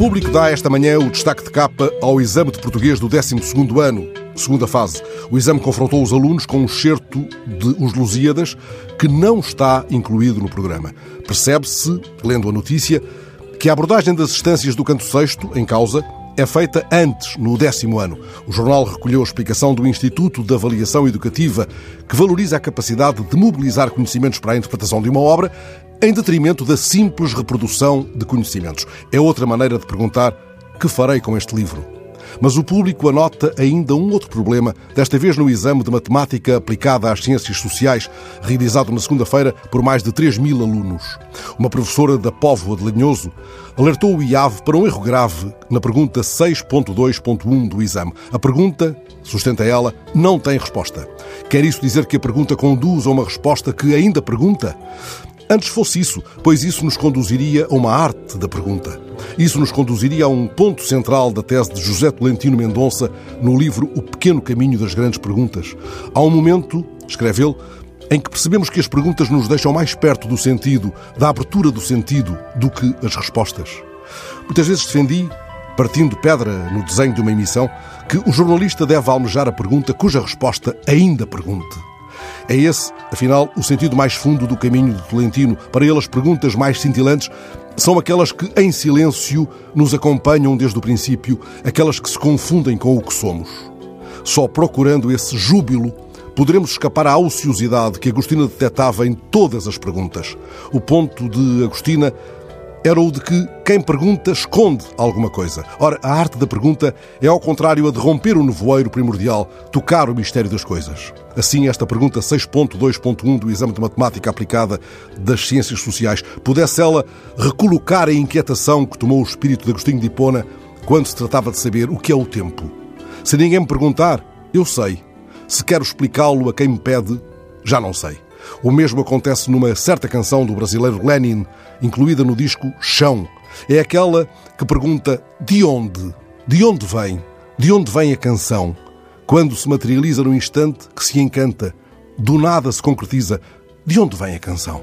público dá esta manhã o destaque de capa ao exame de português do 12º ano, segunda fase. O exame confrontou os alunos com um excerto de Os Lusíadas que não está incluído no programa. Percebe-se, lendo a notícia, que a abordagem das instâncias do canto sexto, em causa, é feita antes, no décimo ano. O jornal recolheu a explicação do Instituto de Avaliação Educativa, que valoriza a capacidade de mobilizar conhecimentos para a interpretação de uma obra em detrimento da simples reprodução de conhecimentos. É outra maneira de perguntar: que farei com este livro? Mas o público anota ainda um outro problema, desta vez no exame de matemática aplicada às ciências sociais, realizado na segunda-feira por mais de 3 mil alunos. Uma professora da Póvoa de Lanhoso alertou o IAV para um erro grave na pergunta 6.2.1 do exame. A pergunta, sustenta ela, não tem resposta. Quer isso dizer que a pergunta conduz a uma resposta que ainda pergunta? Antes fosse isso, pois isso nos conduziria a uma arte da pergunta. Isso nos conduziria a um ponto central da tese de José Tolentino Mendonça no livro O Pequeno Caminho das Grandes Perguntas. Há um momento, escreve ele, em que percebemos que as perguntas nos deixam mais perto do sentido, da abertura do sentido, do que as respostas. Muitas vezes defendi, partindo pedra no desenho de uma emissão, que o jornalista deve almejar a pergunta cuja resposta ainda pergunte. É esse, afinal, o sentido mais fundo do caminho de Tolentino. Para ele, as perguntas mais cintilantes são aquelas que, em silêncio, nos acompanham desde o princípio, aquelas que se confundem com o que somos. Só procurando esse júbilo poderemos escapar à ociosidade que Agostina detectava em todas as perguntas. O ponto de Agostina era o de que quem pergunta esconde alguma coisa. Ora, a arte da pergunta é, ao contrário, a de romper o nevoeiro primordial, tocar o mistério das coisas. Assim, esta pergunta 6.2.1 do Exame de Matemática Aplicada das Ciências Sociais pudesse ela recolocar a inquietação que tomou o espírito de Agostinho de Hipona quando se tratava de saber o que é o tempo. Se ninguém me perguntar, eu sei. Se quero explicá-lo a quem me pede, já não sei. O mesmo acontece numa certa canção do brasileiro Lenin, incluída no disco Chão. É aquela que pergunta de onde? De onde vem? De onde vem a canção? Quando se materializa no instante que se encanta, do nada se concretiza. De onde vem a canção?